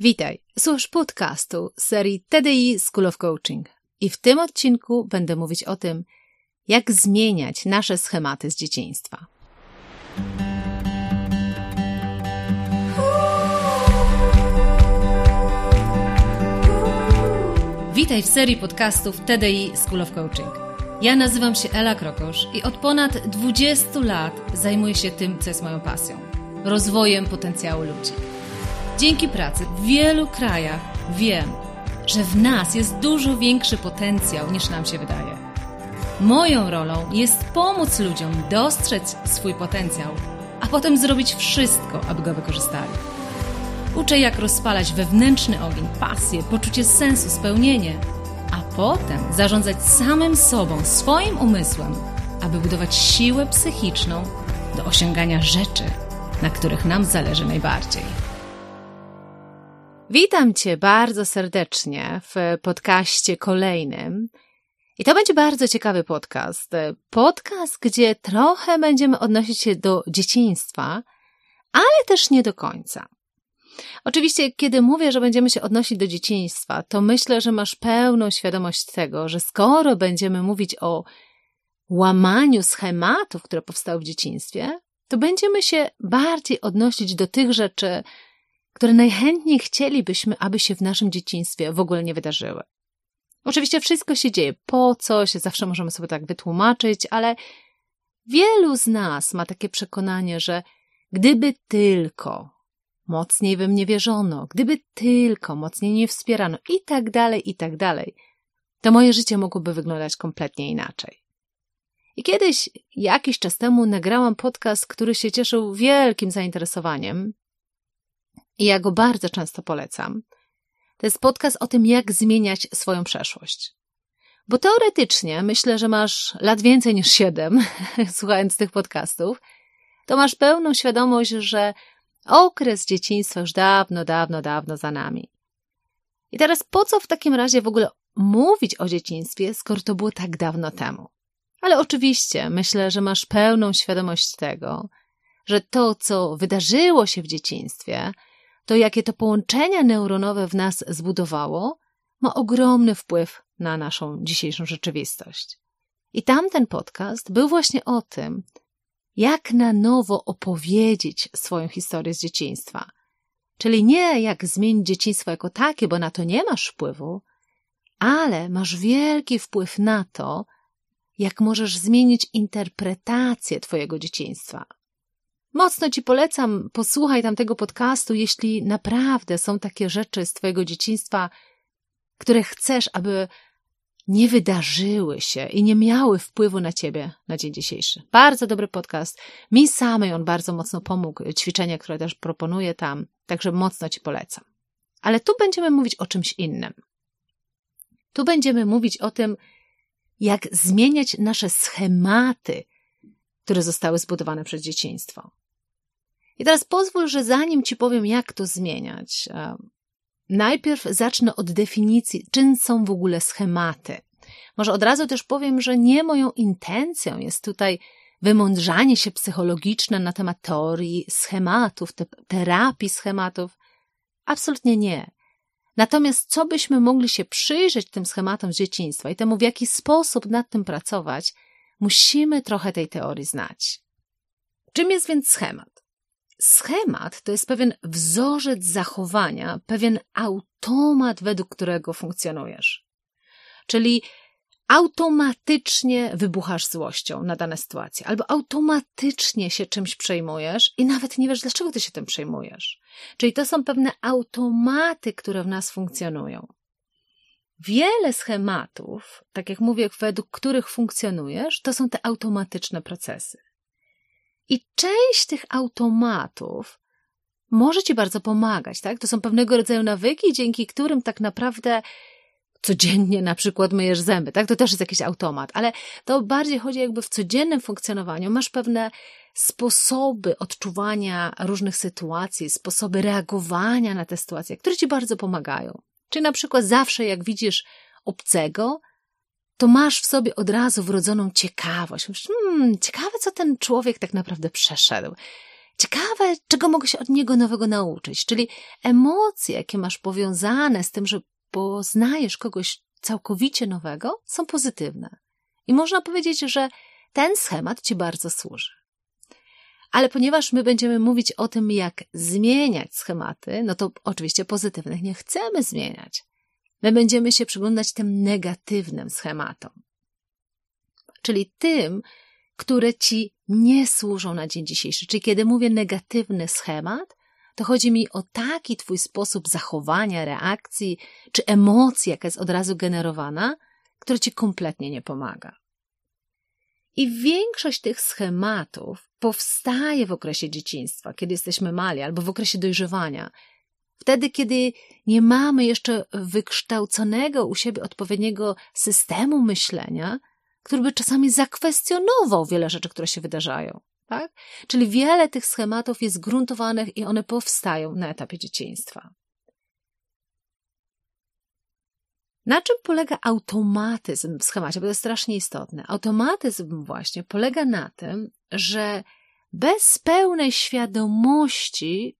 Witaj, słuchasz podcastu serii TDI School of Coaching i w tym odcinku będę mówić o tym, jak zmieniać nasze schematy z dzieciństwa. Witaj w serii podcastów TDI School of Coaching. Ja nazywam się Ela Krokosz i od ponad 20 lat zajmuję się tym, co jest moją pasją rozwojem potencjału ludzi. Dzięki pracy w wielu krajach wiem, że w nas jest dużo większy potencjał niż nam się wydaje. Moją rolą jest pomóc ludziom dostrzec swój potencjał, a potem zrobić wszystko, aby go wykorzystali. Uczę, jak rozpalać wewnętrzny ogień, pasję, poczucie sensu, spełnienie, a potem zarządzać samym sobą, swoim umysłem, aby budować siłę psychiczną do osiągania rzeczy, na których nam zależy najbardziej. Witam Cię bardzo serdecznie w podcaście kolejnym. I to będzie bardzo ciekawy podcast. Podcast, gdzie trochę będziemy odnosić się do dzieciństwa, ale też nie do końca. Oczywiście, kiedy mówię, że będziemy się odnosić do dzieciństwa, to myślę, że masz pełną świadomość tego, że skoro będziemy mówić o łamaniu schematów, które powstały w dzieciństwie, to będziemy się bardziej odnosić do tych rzeczy, które najchętniej chcielibyśmy, aby się w naszym dzieciństwie w ogóle nie wydarzyły. Oczywiście wszystko się dzieje po coś, zawsze możemy sobie tak wytłumaczyć, ale wielu z nas ma takie przekonanie, że gdyby tylko mocniej we mnie wierzono, gdyby tylko mocniej nie wspierano i tak dalej, i tak dalej, to moje życie mogłoby wyglądać kompletnie inaczej. I kiedyś, jakiś czas temu, nagrałam podcast, który się cieszył wielkim zainteresowaniem. I ja go bardzo często polecam. To jest podcast o tym, jak zmieniać swoją przeszłość. Bo teoretycznie myślę, że masz lat więcej niż siedem, słuchając tych podcastów, to masz pełną świadomość, że okres dzieciństwa już dawno, dawno, dawno za nami. I teraz po co w takim razie w ogóle mówić o dzieciństwie, skoro to było tak dawno temu? Ale oczywiście myślę, że masz pełną świadomość tego, że to, co wydarzyło się w dzieciństwie, to jakie to połączenia neuronowe w nas zbudowało, ma ogromny wpływ na naszą dzisiejszą rzeczywistość. I tamten podcast był właśnie o tym, jak na nowo opowiedzieć swoją historię z dzieciństwa. Czyli nie jak zmienić dzieciństwo jako takie, bo na to nie masz wpływu, ale masz wielki wpływ na to, jak możesz zmienić interpretację Twojego dzieciństwa. Mocno Ci polecam, posłuchaj tamtego podcastu, jeśli naprawdę są takie rzeczy z Twojego dzieciństwa, które chcesz, aby nie wydarzyły się i nie miały wpływu na Ciebie na dzień dzisiejszy. Bardzo dobry podcast. Mi samej on bardzo mocno pomógł. Ćwiczenia, które też proponuję tam, także mocno Ci polecam. Ale tu będziemy mówić o czymś innym. Tu będziemy mówić o tym, jak zmieniać nasze schematy, które zostały zbudowane przez dzieciństwo. I teraz pozwól, że zanim Ci powiem, jak to zmieniać, najpierw zacznę od definicji, czym są w ogóle schematy. Może od razu też powiem, że nie moją intencją jest tutaj wymądrzanie się psychologiczne na temat teorii schematów, terapii schematów. Absolutnie nie. Natomiast co byśmy mogli się przyjrzeć tym schematom z dzieciństwa i temu, w jaki sposób nad tym pracować, musimy trochę tej teorii znać. Czym jest więc schemat? Schemat to jest pewien wzorzec zachowania, pewien automat, według którego funkcjonujesz. Czyli automatycznie wybuchasz złością na dane sytuacje, albo automatycznie się czymś przejmujesz i nawet nie wiesz, dlaczego ty się tym przejmujesz. Czyli to są pewne automaty, które w nas funkcjonują. Wiele schematów, tak jak mówię, według których funkcjonujesz, to są te automatyczne procesy. I część tych automatów może ci bardzo pomagać, tak? To są pewnego rodzaju nawyki, dzięki którym tak naprawdę codziennie na przykład myjesz zęby, tak? To też jest jakiś automat, ale to bardziej chodzi jakby w codziennym funkcjonowaniu masz pewne sposoby odczuwania różnych sytuacji, sposoby reagowania na te sytuacje, które ci bardzo pomagają. Czyli na przykład zawsze jak widzisz obcego, to masz w sobie od razu wrodzoną ciekawość. Myślisz, hmm, ciekawe, co ten człowiek tak naprawdę przeszedł. Ciekawe, czego mogę się od niego nowego nauczyć, czyli emocje, jakie masz powiązane z tym, że poznajesz kogoś całkowicie nowego, są pozytywne. I można powiedzieć, że ten schemat ci bardzo służy. Ale ponieważ my będziemy mówić o tym, jak zmieniać schematy, no to oczywiście pozytywnych nie chcemy zmieniać. My będziemy się przyglądać tym negatywnym schematom. Czyli tym, które ci nie służą na dzień dzisiejszy. Czyli kiedy mówię negatywny schemat, to chodzi mi o taki twój sposób zachowania, reakcji czy emocji, jaka jest od razu generowana, która ci kompletnie nie pomaga. I większość tych schematów powstaje w okresie dzieciństwa, kiedy jesteśmy mali, albo w okresie dojrzewania. Wtedy, kiedy nie mamy jeszcze wykształconego u siebie odpowiedniego systemu myślenia, który by czasami zakwestionował wiele rzeczy, które się wydarzają. Tak? Czyli wiele tych schematów jest gruntowanych i one powstają na etapie dzieciństwa. Na czym polega automatyzm w schemacie? Bo to jest strasznie istotne. Automatyzm właśnie polega na tym, że bez pełnej świadomości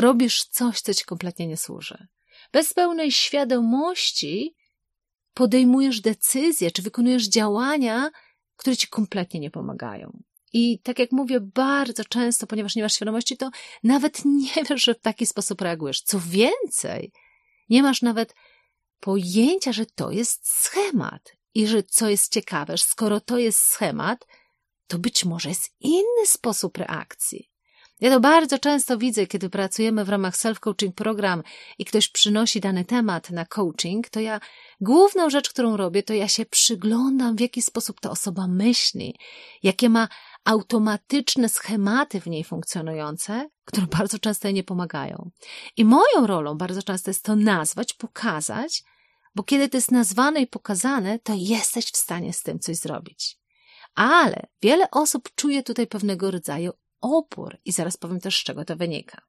robisz coś, co ci kompletnie nie służy. Bez pełnej świadomości podejmujesz decyzje, czy wykonujesz działania, które ci kompletnie nie pomagają. I tak jak mówię, bardzo często, ponieważ nie masz świadomości, to nawet nie wiesz, że w taki sposób reagujesz. Co więcej, nie masz nawet pojęcia, że to jest schemat. I że co jest ciekawe, skoro to jest schemat, to być może jest inny sposób reakcji. Ja to bardzo często widzę, kiedy pracujemy w ramach self-coaching program i ktoś przynosi dany temat na coaching, to ja główną rzecz, którą robię, to ja się przyglądam, w jaki sposób ta osoba myśli, jakie ma automatyczne schematy w niej funkcjonujące, które bardzo często jej nie pomagają. I moją rolą bardzo często jest to nazwać, pokazać, bo kiedy to jest nazwane i pokazane, to jesteś w stanie z tym coś zrobić. Ale wiele osób czuje tutaj pewnego rodzaju opór i zaraz powiem też, z czego to wynika.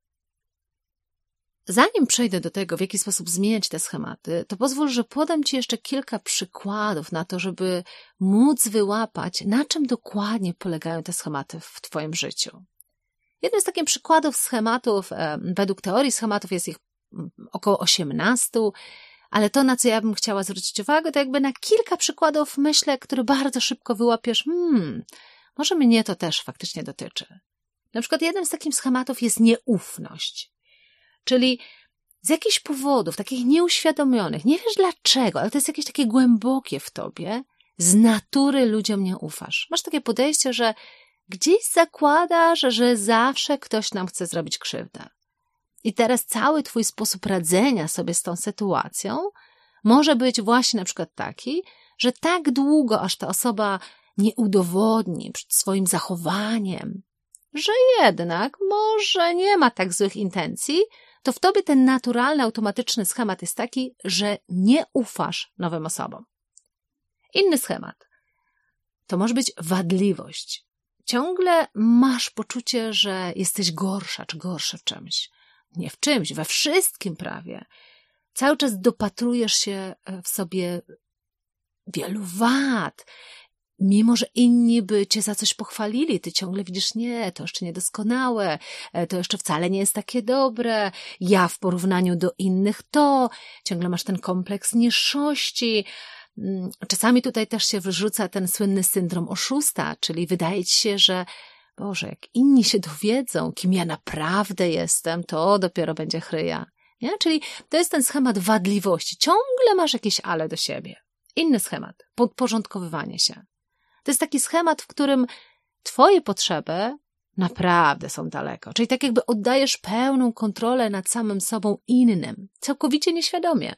Zanim przejdę do tego, w jaki sposób zmieniać te schematy, to pozwól, że podam Ci jeszcze kilka przykładów na to, żeby móc wyłapać, na czym dokładnie polegają te schematy w Twoim życiu. Jednym z takich przykładów schematów, według teorii schematów jest ich mm, około 18, ale to, na co ja bym chciała zwrócić uwagę, to jakby na kilka przykładów, myślę, które bardzo szybko wyłapiesz, hmm, może mnie to też faktycznie dotyczy. Na przykład jednym z takich schematów jest nieufność. Czyli z jakichś powodów, takich nieuświadomionych, nie wiesz dlaczego, ale to jest jakieś takie głębokie w tobie, z natury ludziom nie ufasz. Masz takie podejście, że gdzieś zakładasz, że zawsze ktoś nam chce zrobić krzywdę. I teraz cały twój sposób radzenia sobie z tą sytuacją może być właśnie na przykład taki, że tak długo, aż ta osoba nie udowodni swoim zachowaniem, że jednak może nie ma tak złych intencji, to w tobie ten naturalny, automatyczny schemat jest taki, że nie ufasz nowym osobom. Inny schemat to może być wadliwość. Ciągle masz poczucie, że jesteś gorsza czy gorszy w czymś. Nie w czymś, we wszystkim prawie. Cały czas dopatrujesz się w sobie wielu wad mimo że inni by cię za coś pochwalili, ty ciągle widzisz, nie, to jeszcze niedoskonałe, e, to jeszcze wcale nie jest takie dobre, ja w porównaniu do innych to, ciągle masz ten kompleks niższości. Mm, czasami tutaj też się wyrzuca ten słynny syndrom oszusta, czyli wydaje ci się, że Boże, jak inni się dowiedzą, kim ja naprawdę jestem, to dopiero będzie chryja. Nie? Czyli to jest ten schemat wadliwości. Ciągle masz jakieś ale do siebie. Inny schemat, podporządkowywanie się. To jest taki schemat, w którym Twoje potrzeby naprawdę są daleko. Czyli tak jakby oddajesz pełną kontrolę nad samym sobą innym, całkowicie nieświadomie.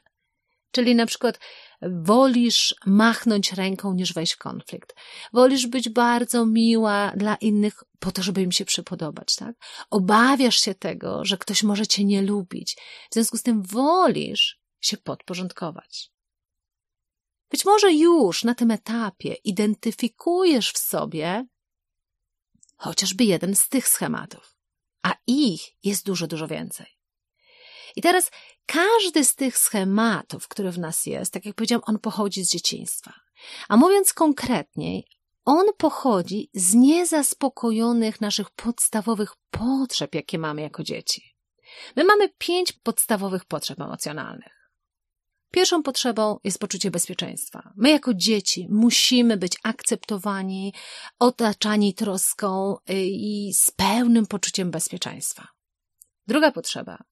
Czyli na przykład wolisz machnąć ręką niż wejść w konflikt. Wolisz być bardzo miła dla innych po to, żeby im się przypodobać, tak? Obawiasz się tego, że ktoś może cię nie lubić. W związku z tym wolisz się podporządkować. Być może już na tym etapie identyfikujesz w sobie chociażby jeden z tych schematów, a ich jest dużo, dużo więcej. I teraz każdy z tych schematów, który w nas jest, tak jak powiedziałam, on pochodzi z dzieciństwa. A mówiąc konkretniej, on pochodzi z niezaspokojonych naszych podstawowych potrzeb, jakie mamy jako dzieci. My mamy pięć podstawowych potrzeb emocjonalnych. Pierwszą potrzebą jest poczucie bezpieczeństwa. My, jako dzieci, musimy być akceptowani, otaczani troską y, i z pełnym poczuciem bezpieczeństwa. Druga potrzeba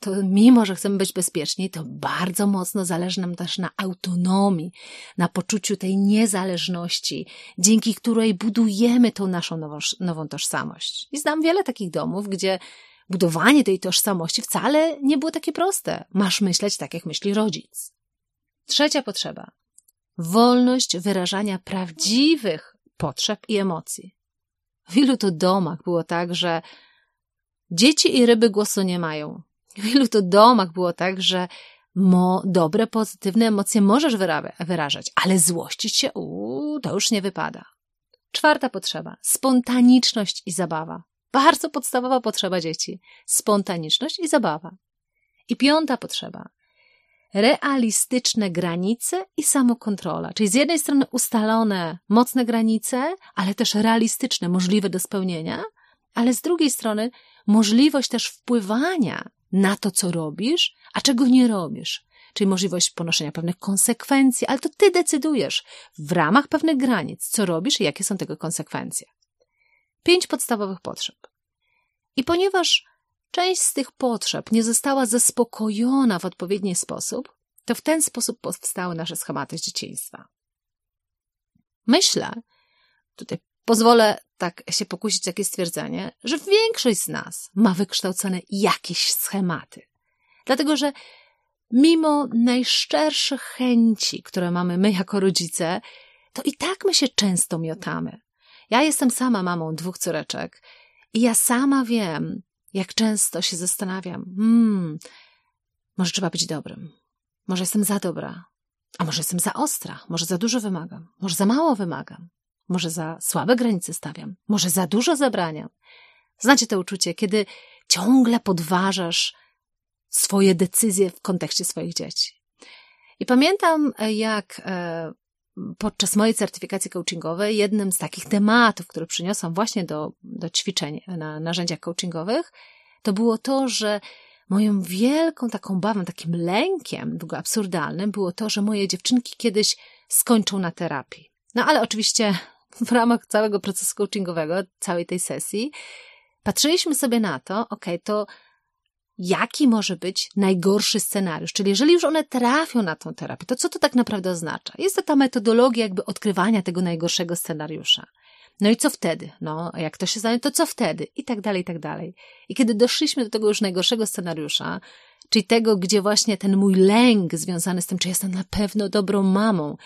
to mimo, że chcemy być bezpieczni, to bardzo mocno zależy nam też na autonomii, na poczuciu tej niezależności, dzięki której budujemy tą naszą nową, nową tożsamość. I znam wiele takich domów, gdzie budowanie tej tożsamości wcale nie było takie proste. Masz myśleć tak, jak myśli rodzic. Trzecia potrzeba. Wolność wyrażania prawdziwych potrzeb i emocji. W ilu to domach było tak, że dzieci i ryby głosu nie mają. W ilu to domach było tak, że mo, dobre, pozytywne emocje możesz wyrażać, ale złościć się, uuu, to już nie wypada. Czwarta potrzeba. Spontaniczność i zabawa. Bardzo podstawowa potrzeba dzieci. Spontaniczność i zabawa. I piąta potrzeba. Realistyczne granice i samokontrola. Czyli z jednej strony ustalone, mocne granice, ale też realistyczne, możliwe do spełnienia, ale z drugiej strony możliwość też wpływania na to, co robisz, a czego nie robisz. Czyli możliwość ponoszenia pewnych konsekwencji, ale to ty decydujesz w ramach pewnych granic, co robisz i jakie są tego konsekwencje. Pięć podstawowych potrzeb. I ponieważ część z tych potrzeb nie została zaspokojona w odpowiedni sposób, to w ten sposób powstały nasze schematy z dzieciństwa. Myślę, tutaj pozwolę tak się pokusić takie stwierdzenie, że większość z nas ma wykształcone jakieś schematy. Dlatego, że mimo najszczerszych chęci, które mamy my jako rodzice, to i tak my się często miotamy. Ja jestem sama mamą dwóch córeczek i ja sama wiem, jak często się zastanawiam, hmm, może trzeba być dobrym, może jestem za dobra, a może jestem za ostra, może za dużo wymagam, może za mało wymagam. Może za słabe granice stawiam, może za dużo zabraniam. Znacie to uczucie, kiedy ciągle podważasz swoje decyzje w kontekście swoich dzieci. I pamiętam, jak e, podczas mojej certyfikacji coachingowej jednym z takich tematów, które przyniosłam właśnie do, do ćwiczeń na narzędziach coachingowych, to było to, że moją wielką taką bawą, takim lękiem, ogóle absurdalnym, było to, że moje dziewczynki kiedyś skończą na terapii. No ale oczywiście w ramach całego procesu coachingowego, całej tej sesji, patrzyliśmy sobie na to, ok, to jaki może być najgorszy scenariusz. Czyli jeżeli już one trafią na tą terapię, to co to tak naprawdę oznacza? Jest to ta metodologia jakby odkrywania tego najgorszego scenariusza. No i co wtedy? No, jak to się stanie, to co wtedy? I tak dalej, i tak dalej. I kiedy doszliśmy do tego już najgorszego scenariusza, czyli tego, gdzie właśnie ten mój lęk związany z tym, czy jestem na pewno dobrą mamą,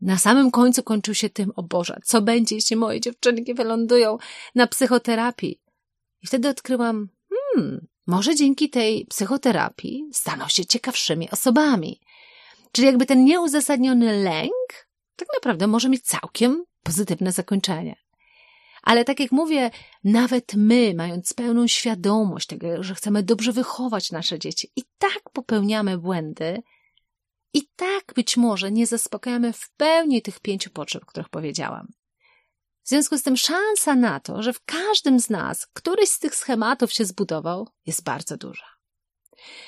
na samym końcu kończył się tym, o Boże, co będzie, jeśli moje dziewczynki wylądują na psychoterapii? I wtedy odkryłam, hmm, może dzięki tej psychoterapii staną się ciekawszymi osobami. Czyli jakby ten nieuzasadniony lęk tak naprawdę może mieć całkiem pozytywne zakończenie. Ale tak jak mówię, nawet my, mając pełną świadomość tego, że chcemy dobrze wychować nasze dzieci, i tak popełniamy błędy, i tak być może nie zaspokajamy w pełni tych pięciu potrzeb, o których powiedziałam. W związku z tym szansa na to, że w każdym z nas któryś z tych schematów się zbudował, jest bardzo duża.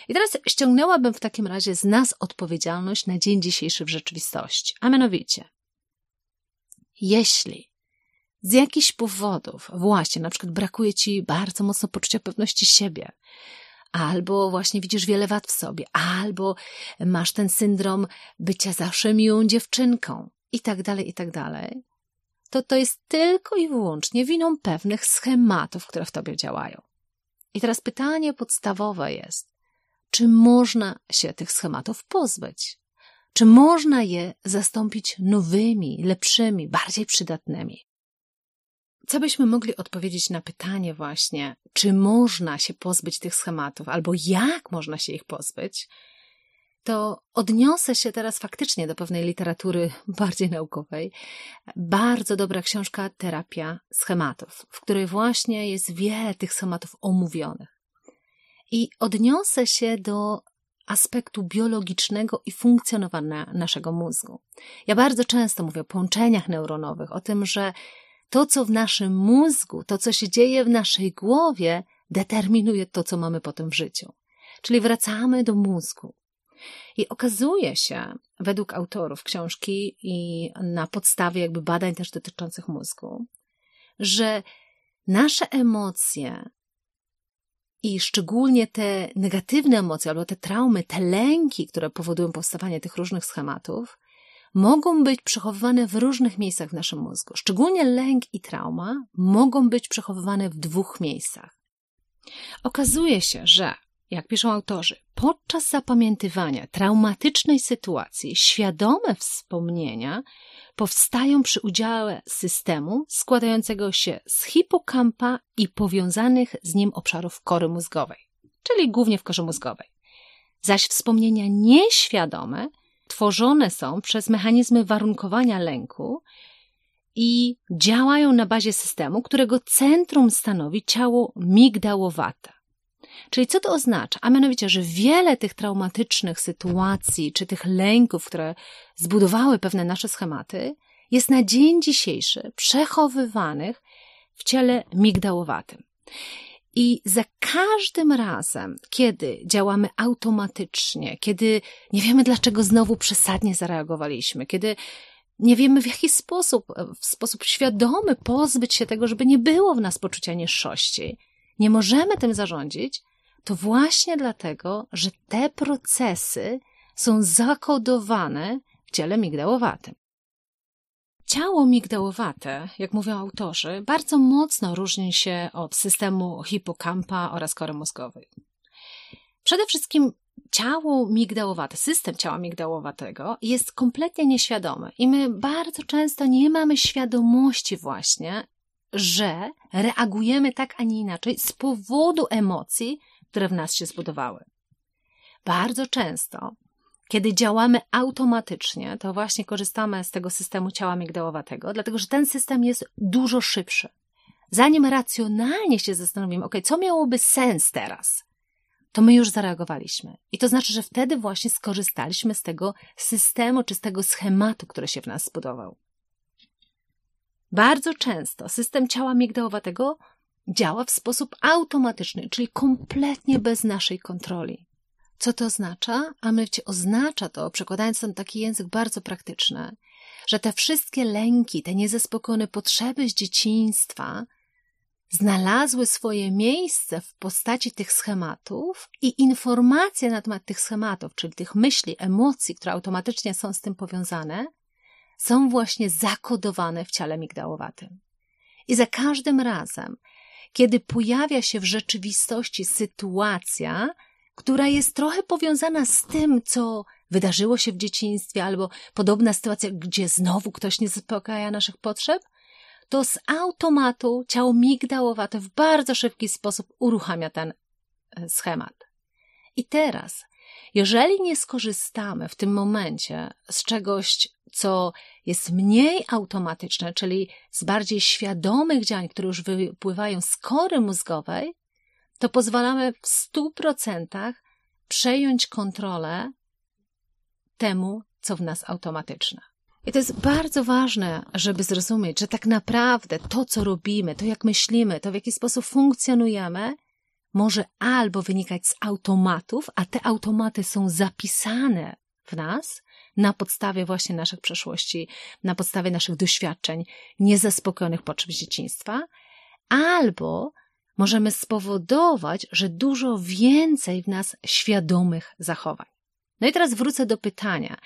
I teraz ściągnęłabym w takim razie z nas odpowiedzialność na dzień dzisiejszy w rzeczywistości. A mianowicie, jeśli z jakichś powodów właśnie na przykład brakuje ci bardzo mocno poczucia pewności siebie, albo właśnie widzisz wiele wad w sobie, albo masz ten syndrom bycia zawsze miłą dziewczynką i tak dalej, i tak dalej, to to jest tylko i wyłącznie winą pewnych schematów, które w tobie działają. I teraz pytanie podstawowe jest, czy można się tych schematów pozbyć? Czy można je zastąpić nowymi, lepszymi, bardziej przydatnymi? Co byśmy mogli odpowiedzieć na pytanie właśnie, czy można się pozbyć tych schematów, albo jak można się ich pozbyć, to odniosę się teraz faktycznie do pewnej literatury bardziej naukowej. Bardzo dobra książka Terapia schematów, w której właśnie jest wiele tych schematów omówionych. I odniosę się do aspektu biologicznego i funkcjonowania naszego mózgu. Ja bardzo często mówię o połączeniach neuronowych, o tym, że to, co w naszym mózgu, to, co się dzieje w naszej głowie, determinuje to, co mamy potem w życiu. Czyli wracamy do mózgu. I okazuje się, według autorów książki i na podstawie jakby badań też dotyczących mózgu, że nasze emocje i szczególnie te negatywne emocje albo te traumy, te lęki, które powodują powstawanie tych różnych schematów, mogą być przechowywane w różnych miejscach w naszym mózgu. Szczególnie lęk i trauma mogą być przechowywane w dwóch miejscach. Okazuje się, że jak piszą autorzy, podczas zapamiętywania traumatycznej sytuacji świadome wspomnienia powstają przy udziale systemu składającego się z hipokampa i powiązanych z nim obszarów kory mózgowej, czyli głównie w korze mózgowej. Zaś wspomnienia nieświadome tworzone są przez mechanizmy warunkowania lęku i działają na bazie systemu, którego centrum stanowi ciało migdałowate. Czyli co to oznacza? A mianowicie, że wiele tych traumatycznych sytuacji, czy tych lęków, które zbudowały pewne nasze schematy, jest na dzień dzisiejszy przechowywanych w ciele migdałowatym. I za każdym razem, kiedy działamy automatycznie, kiedy nie wiemy, dlaczego znowu przesadnie zareagowaliśmy, kiedy nie wiemy, w jaki sposób, w sposób świadomy pozbyć się tego, żeby nie było w nas poczucia niższości, nie możemy tym zarządzić, to właśnie dlatego, że te procesy są zakodowane w ciele migdałowatym. Ciało migdałowate, jak mówią autorzy, bardzo mocno różni się od systemu hipokampa oraz kory mózgowej. Przede wszystkim ciało migdałowate, system ciała migdałowatego jest kompletnie nieświadomy i my bardzo często nie mamy świadomości właśnie, że reagujemy tak, a nie inaczej z powodu emocji, które w nas się zbudowały. Bardzo często, kiedy działamy automatycznie, to właśnie korzystamy z tego systemu ciała migdałowatego, dlatego że ten system jest dużo szybszy. Zanim racjonalnie się zastanowimy, ok, co miałoby sens teraz, to my już zareagowaliśmy. I to znaczy, że wtedy właśnie skorzystaliśmy z tego systemu czy z tego schematu, który się w nas zbudował. Bardzo często system ciała migdałowatego działa w sposób automatyczny, czyli kompletnie bez naszej kontroli. Co to oznacza? A mianowicie oznacza to, przekładając na taki język bardzo praktyczny, że te wszystkie lęki, te niezaspokojone potrzeby z dzieciństwa znalazły swoje miejsce w postaci tych schematów i informacje na temat tych schematów, czyli tych myśli, emocji, które automatycznie są z tym powiązane, są właśnie zakodowane w ciele migdałowatym. I za każdym razem, kiedy pojawia się w rzeczywistości sytuacja, która jest trochę powiązana z tym, co wydarzyło się w dzieciństwie, albo podobna sytuacja, gdzie znowu ktoś nie zaspokaja naszych potrzeb, to z automatu ciało migdałowate w bardzo szybki sposób uruchamia ten e, schemat. I teraz, jeżeli nie skorzystamy w tym momencie z czegoś, co jest mniej automatyczne, czyli z bardziej świadomych działań, które już wypływają z kory mózgowej, to pozwalamy w stu procentach przejąć kontrolę temu, co w nas automatyczne. I to jest bardzo ważne, żeby zrozumieć, że tak naprawdę to, co robimy, to jak myślimy, to w jaki sposób funkcjonujemy, może albo wynikać z automatów, a te automaty są zapisane w nas na podstawie właśnie naszych przeszłości, na podstawie naszych doświadczeń, niezaspokojonych potrzeb z dzieciństwa, albo możemy spowodować, że dużo więcej w nas świadomych zachowań. No i teraz wrócę do pytania,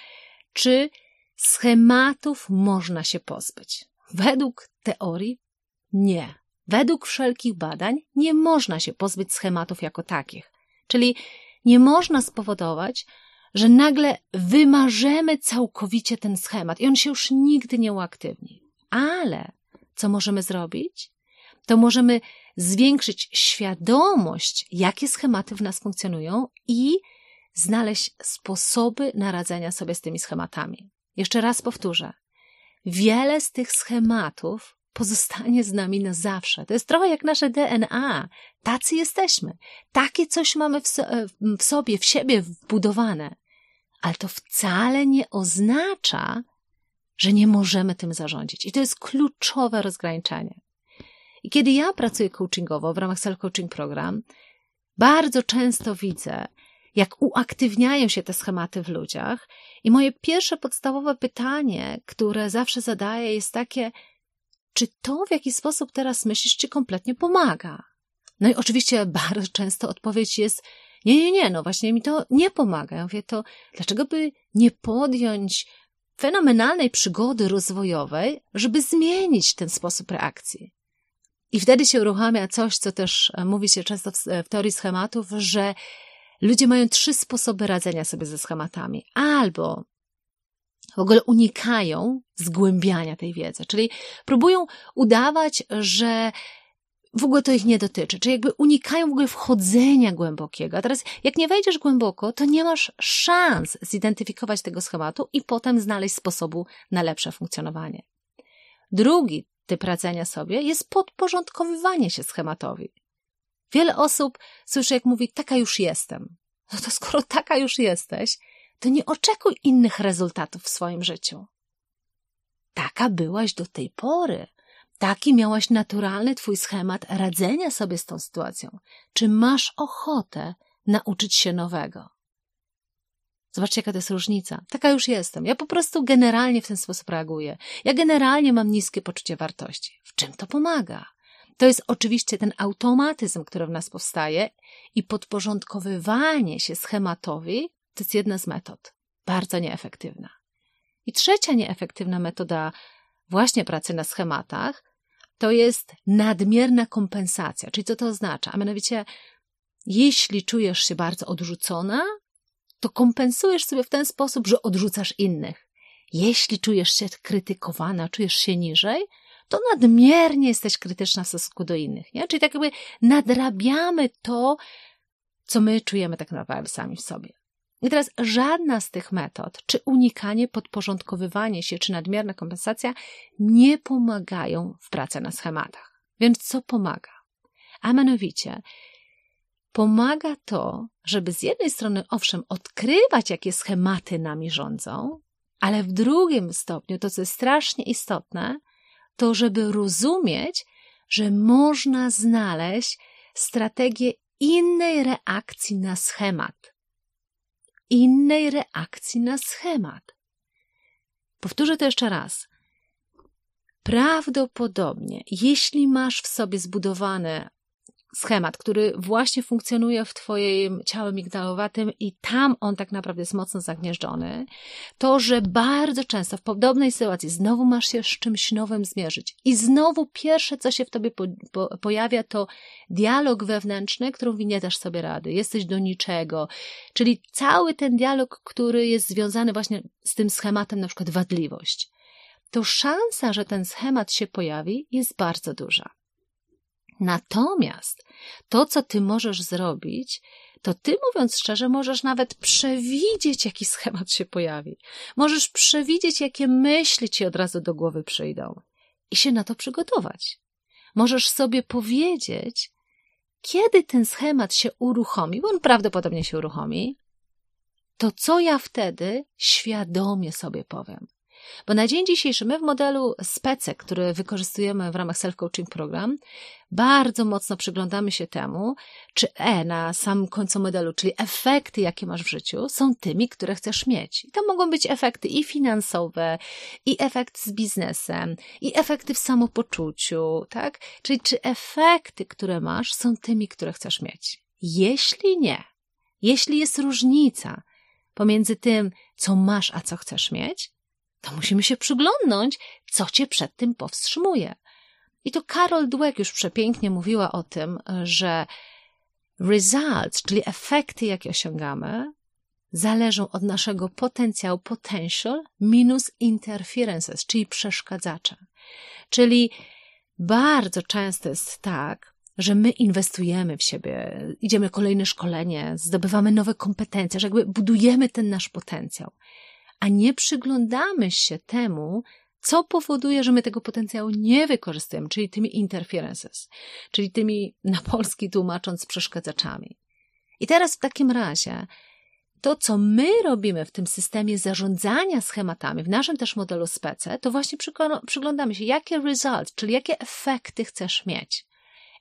czy schematów można się pozbyć? Według teorii nie. Według wszelkich badań nie można się pozbyć schematów jako takich. Czyli nie można spowodować, że nagle wymarzemy całkowicie ten schemat i on się już nigdy nie uaktywni. Ale co możemy zrobić? To możemy zwiększyć świadomość, jakie schematy w nas funkcjonują i znaleźć sposoby naradzenia sobie z tymi schematami. Jeszcze raz powtórzę. Wiele z tych schematów pozostanie z nami na zawsze. To jest trochę jak nasze DNA. Tacy jesteśmy. Takie coś mamy w, so w sobie, w siebie wbudowane. Ale to wcale nie oznacza, że nie możemy tym zarządzić. I to jest kluczowe rozgraniczenie. I kiedy ja pracuję coachingowo w ramach self-coaching program, bardzo często widzę, jak uaktywniają się te schematy w ludziach. I moje pierwsze podstawowe pytanie, które zawsze zadaję, jest takie, czy to, w jaki sposób teraz myślisz, ci kompletnie pomaga? No i oczywiście bardzo często odpowiedź jest, nie, nie, nie, no właśnie mi to nie pomaga. Ja mówię, to dlaczego by nie podjąć fenomenalnej przygody rozwojowej, żeby zmienić ten sposób reakcji? I wtedy się uruchamia coś, co też e, mówi się często w, w teorii schematów, że ludzie mają trzy sposoby radzenia sobie ze schematami. Albo w ogóle unikają zgłębiania tej wiedzy, czyli próbują udawać, że w ogóle to ich nie dotyczy, czyli jakby unikają w ogóle wchodzenia głębokiego. A teraz, jak nie wejdziesz głęboko, to nie masz szans zidentyfikować tego schematu i potem znaleźć sposobu na lepsze funkcjonowanie. Drugi typ radzenia sobie jest podporządkowywanie się schematowi. Wiele osób słyszy, jak mówi, taka już jestem. No to skoro taka już jesteś, to nie oczekuj innych rezultatów w swoim życiu. Taka byłaś do tej pory. Taki miałaś naturalny twój schemat radzenia sobie z tą sytuacją. Czy masz ochotę nauczyć się nowego? Zobaczcie, jaka to jest różnica. Taka już jestem. Ja po prostu generalnie w ten sposób reaguję. Ja generalnie mam niskie poczucie wartości. W czym to pomaga? To jest oczywiście ten automatyzm, który w nas powstaje i podporządkowywanie się schematowi to jest jedna z metod. Bardzo nieefektywna. I trzecia nieefektywna metoda właśnie pracy na schematach to jest nadmierna kompensacja. Czyli co to oznacza? A mianowicie, jeśli czujesz się bardzo odrzucona, to kompensujesz sobie w ten sposób, że odrzucasz innych. Jeśli czujesz się krytykowana, czujesz się niżej, to nadmiernie jesteś krytyczna w stosunku do innych. Nie? Czyli tak jakby nadrabiamy to, co my czujemy tak naprawdę sami w sobie. I teraz żadna z tych metod, czy unikanie, podporządkowywanie się, czy nadmierna kompensacja, nie pomagają w pracy na schematach. Więc co pomaga? A mianowicie, pomaga to, żeby z jednej strony, owszem, odkrywać, jakie schematy nami rządzą, ale w drugim stopniu, to co jest strasznie istotne, to żeby rozumieć, że można znaleźć strategię innej reakcji na schemat. Innej reakcji na schemat. Powtórzę to jeszcze raz. Prawdopodobnie, jeśli masz w sobie zbudowane schemat, który właśnie funkcjonuje w Twoim ciału migdałowatym i tam on tak naprawdę jest mocno zagnieżdżony, to, że bardzo często w podobnej sytuacji znowu masz się z czymś nowym zmierzyć i znowu pierwsze, co się w Tobie po, po, pojawia, to dialog wewnętrzny, mówi, nie dasz sobie rady, jesteś do niczego, czyli cały ten dialog, który jest związany właśnie z tym schematem, na przykład wadliwość, to szansa, że ten schemat się pojawi, jest bardzo duża. Natomiast to, co ty możesz zrobić, to ty, mówiąc szczerze, możesz nawet przewidzieć, jaki schemat się pojawi. Możesz przewidzieć, jakie myśli ci od razu do głowy przyjdą i się na to przygotować. Możesz sobie powiedzieć, kiedy ten schemat się uruchomi, bo on prawdopodobnie się uruchomi, to co ja wtedy świadomie sobie powiem. Bo na dzień dzisiejszy my w modelu SPECE, który wykorzystujemy w ramach self-coaching program, bardzo mocno przyglądamy się temu, czy E na samym końcu modelu, czyli efekty, jakie masz w życiu, są tymi, które chcesz mieć. I to mogą być efekty i finansowe, i efekt z biznesem, i efekty w samopoczuciu, tak? Czyli czy efekty, które masz, są tymi, które chcesz mieć. Jeśli nie, jeśli jest różnica pomiędzy tym, co masz, a co chcesz mieć, to musimy się przyglądnąć, co cię przed tym powstrzymuje. I to Carol Dweck już przepięknie mówiła o tym, że results, czyli efekty, jakie osiągamy, zależą od naszego potencjału, potential minus interferences, czyli przeszkadzacze. Czyli bardzo często jest tak, że my inwestujemy w siebie, idziemy kolejne szkolenie, zdobywamy nowe kompetencje, że jakby budujemy ten nasz potencjał a nie przyglądamy się temu, Co powoduje, że my tego potencjału nie wykorzystujemy, czyli tymi interferences, czyli tymi na polski tłumacząc przeszkadzaczami. I teraz w takim razie to, co my robimy w tym systemie zarządzania schematami, w naszym też modelu SPECE, to właśnie przyglądamy się, jakie result, czyli jakie efekty chcesz mieć.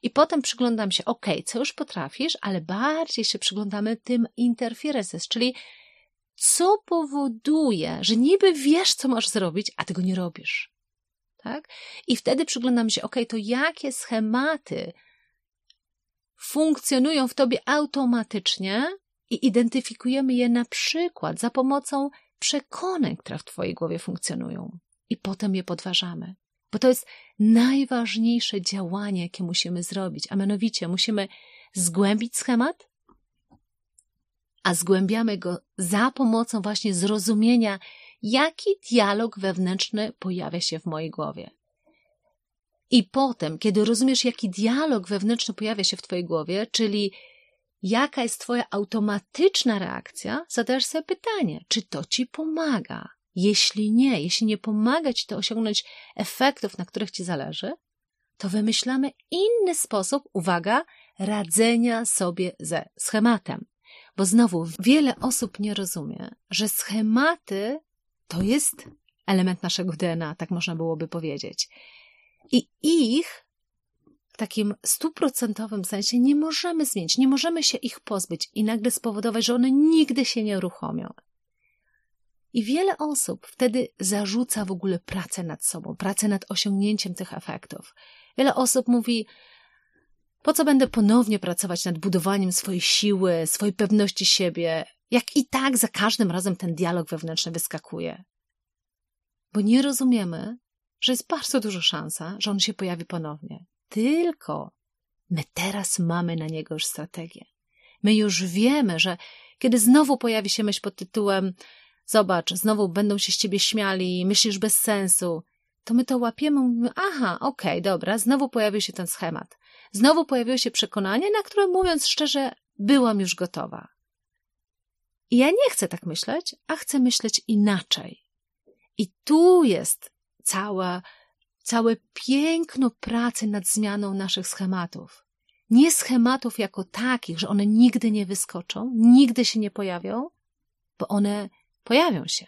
I potem przyglądam się, ok, co już potrafisz, ale bardziej się przyglądamy tym interferences, czyli co powoduje, że niby wiesz, co masz zrobić, a tego nie robisz. Tak? I wtedy przyglądam się, ok, to jakie schematy funkcjonują w tobie automatycznie i identyfikujemy je na przykład za pomocą przekonań, które w twojej głowie funkcjonują. I potem je podważamy. Bo to jest najważniejsze działanie, jakie musimy zrobić, a mianowicie musimy zgłębić schemat, a zgłębiamy go za pomocą właśnie zrozumienia, jaki dialog wewnętrzny pojawia się w mojej głowie. I potem, kiedy rozumiesz, jaki dialog wewnętrzny pojawia się w Twojej głowie, czyli jaka jest Twoja automatyczna reakcja, zadajesz sobie pytanie, czy to Ci pomaga? Jeśli nie, jeśli nie pomaga Ci to osiągnąć efektów, na których Ci zależy, to wymyślamy inny sposób, uwaga, radzenia sobie ze schematem. Bo znowu, wiele osób nie rozumie, że schematy to jest element naszego DNA, tak można byłoby powiedzieć. I ich w takim stuprocentowym sensie nie możemy zmienić, nie możemy się ich pozbyć i nagle spowodować, że one nigdy się nie uruchomią. I wiele osób wtedy zarzuca w ogóle pracę nad sobą, pracę nad osiągnięciem tych efektów. Wiele osób mówi, po co będę ponownie pracować nad budowaniem swojej siły, swojej pewności siebie, jak i tak za każdym razem ten dialog wewnętrzny wyskakuje? Bo nie rozumiemy, że jest bardzo duża szansa, że on się pojawi ponownie. Tylko my teraz mamy na niego już strategię. My już wiemy, że kiedy znowu pojawi się myśl pod tytułem Zobacz, znowu będą się z ciebie śmiali, myślisz bez sensu, to my to łapiemy, mówimy, aha, okej, okay, dobra, znowu pojawił się ten schemat. Znowu pojawiło się przekonanie, na które, mówiąc szczerze, byłam już gotowa. I ja nie chcę tak myśleć, a chcę myśleć inaczej. I tu jest cała, całe piękno pracy nad zmianą naszych schematów. Nie schematów jako takich, że one nigdy nie wyskoczą, nigdy się nie pojawią, bo one pojawią się.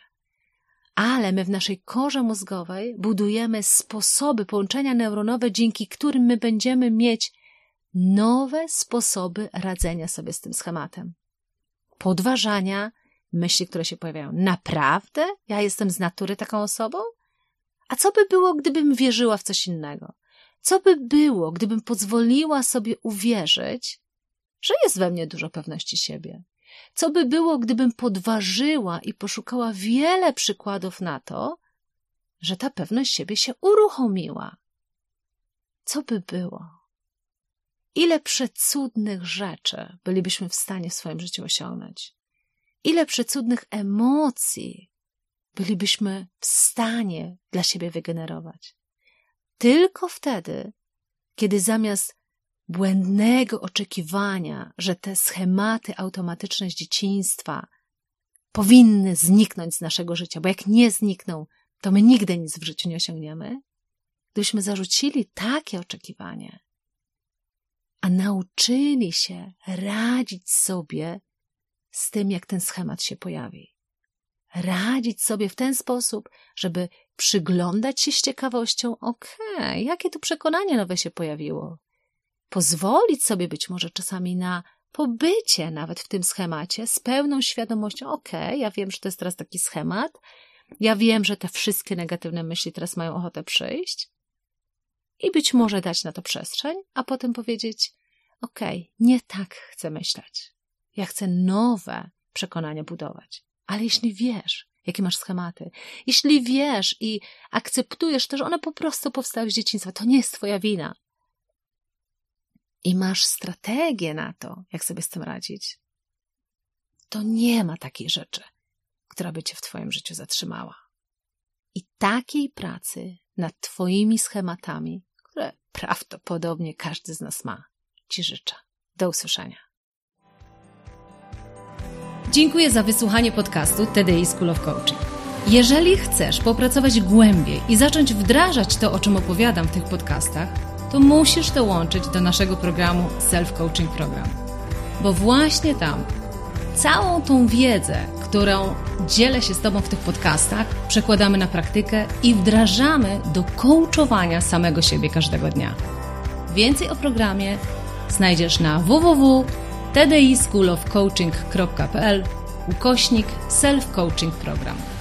Ale my w naszej korze mózgowej budujemy sposoby połączenia neuronowe, dzięki którym my będziemy mieć nowe sposoby radzenia sobie z tym schematem. Podważania myśli, które się pojawiają. Naprawdę? Ja jestem z natury taką osobą? A co by było, gdybym wierzyła w coś innego? Co by było, gdybym pozwoliła sobie uwierzyć, że jest we mnie dużo pewności siebie? Co by było, gdybym podważyła i poszukała wiele przykładów na to, że ta pewność siebie się uruchomiła? Co by było? Ile przecudnych rzeczy bylibyśmy w stanie w swoim życiu osiągnąć? Ile przecudnych emocji bylibyśmy w stanie dla siebie wygenerować? Tylko wtedy, kiedy zamiast błędnego oczekiwania, że te schematy automatyczne z dzieciństwa powinny zniknąć z naszego życia, bo jak nie znikną, to my nigdy nic w życiu nie osiągniemy. Gdybyśmy zarzucili takie oczekiwanie, a nauczyli się radzić sobie z tym, jak ten schemat się pojawi. Radzić sobie w ten sposób, żeby przyglądać się z ciekawością, okej, okay, jakie tu przekonanie nowe się pojawiło, pozwolić sobie być może czasami na pobycie nawet w tym schemacie z pełną świadomością, okej, okay, ja wiem, że to jest teraz taki schemat, ja wiem, że te wszystkie negatywne myśli teraz mają ochotę przyjść i być może dać na to przestrzeń, a potem powiedzieć, okej, okay, nie tak chcę myśleć. Ja chcę nowe przekonania budować. Ale jeśli wiesz, jakie masz schematy, jeśli wiesz i akceptujesz to, że one po prostu powstały z dzieciństwa, to nie jest twoja wina i masz strategię na to, jak sobie z tym radzić, to nie ma takiej rzeczy, która by cię w Twoim życiu zatrzymała. I takiej pracy nad Twoimi schematami, które prawdopodobnie każdy z nas ma, Ci życzę. Do usłyszenia. Dziękuję za wysłuchanie podcastu TDI School of Coaching. Jeżeli chcesz popracować głębiej i zacząć wdrażać to, o czym opowiadam w tych podcastach, to musisz dołączyć do naszego programu Self Coaching Program. Bo właśnie tam całą tą wiedzę, którą dzielę się z Tobą w tych podcastach, przekładamy na praktykę i wdrażamy do coachowania samego siebie każdego dnia. Więcej o programie znajdziesz na www.tdischoolofcoaching.pl ukośnik Self Coaching Program.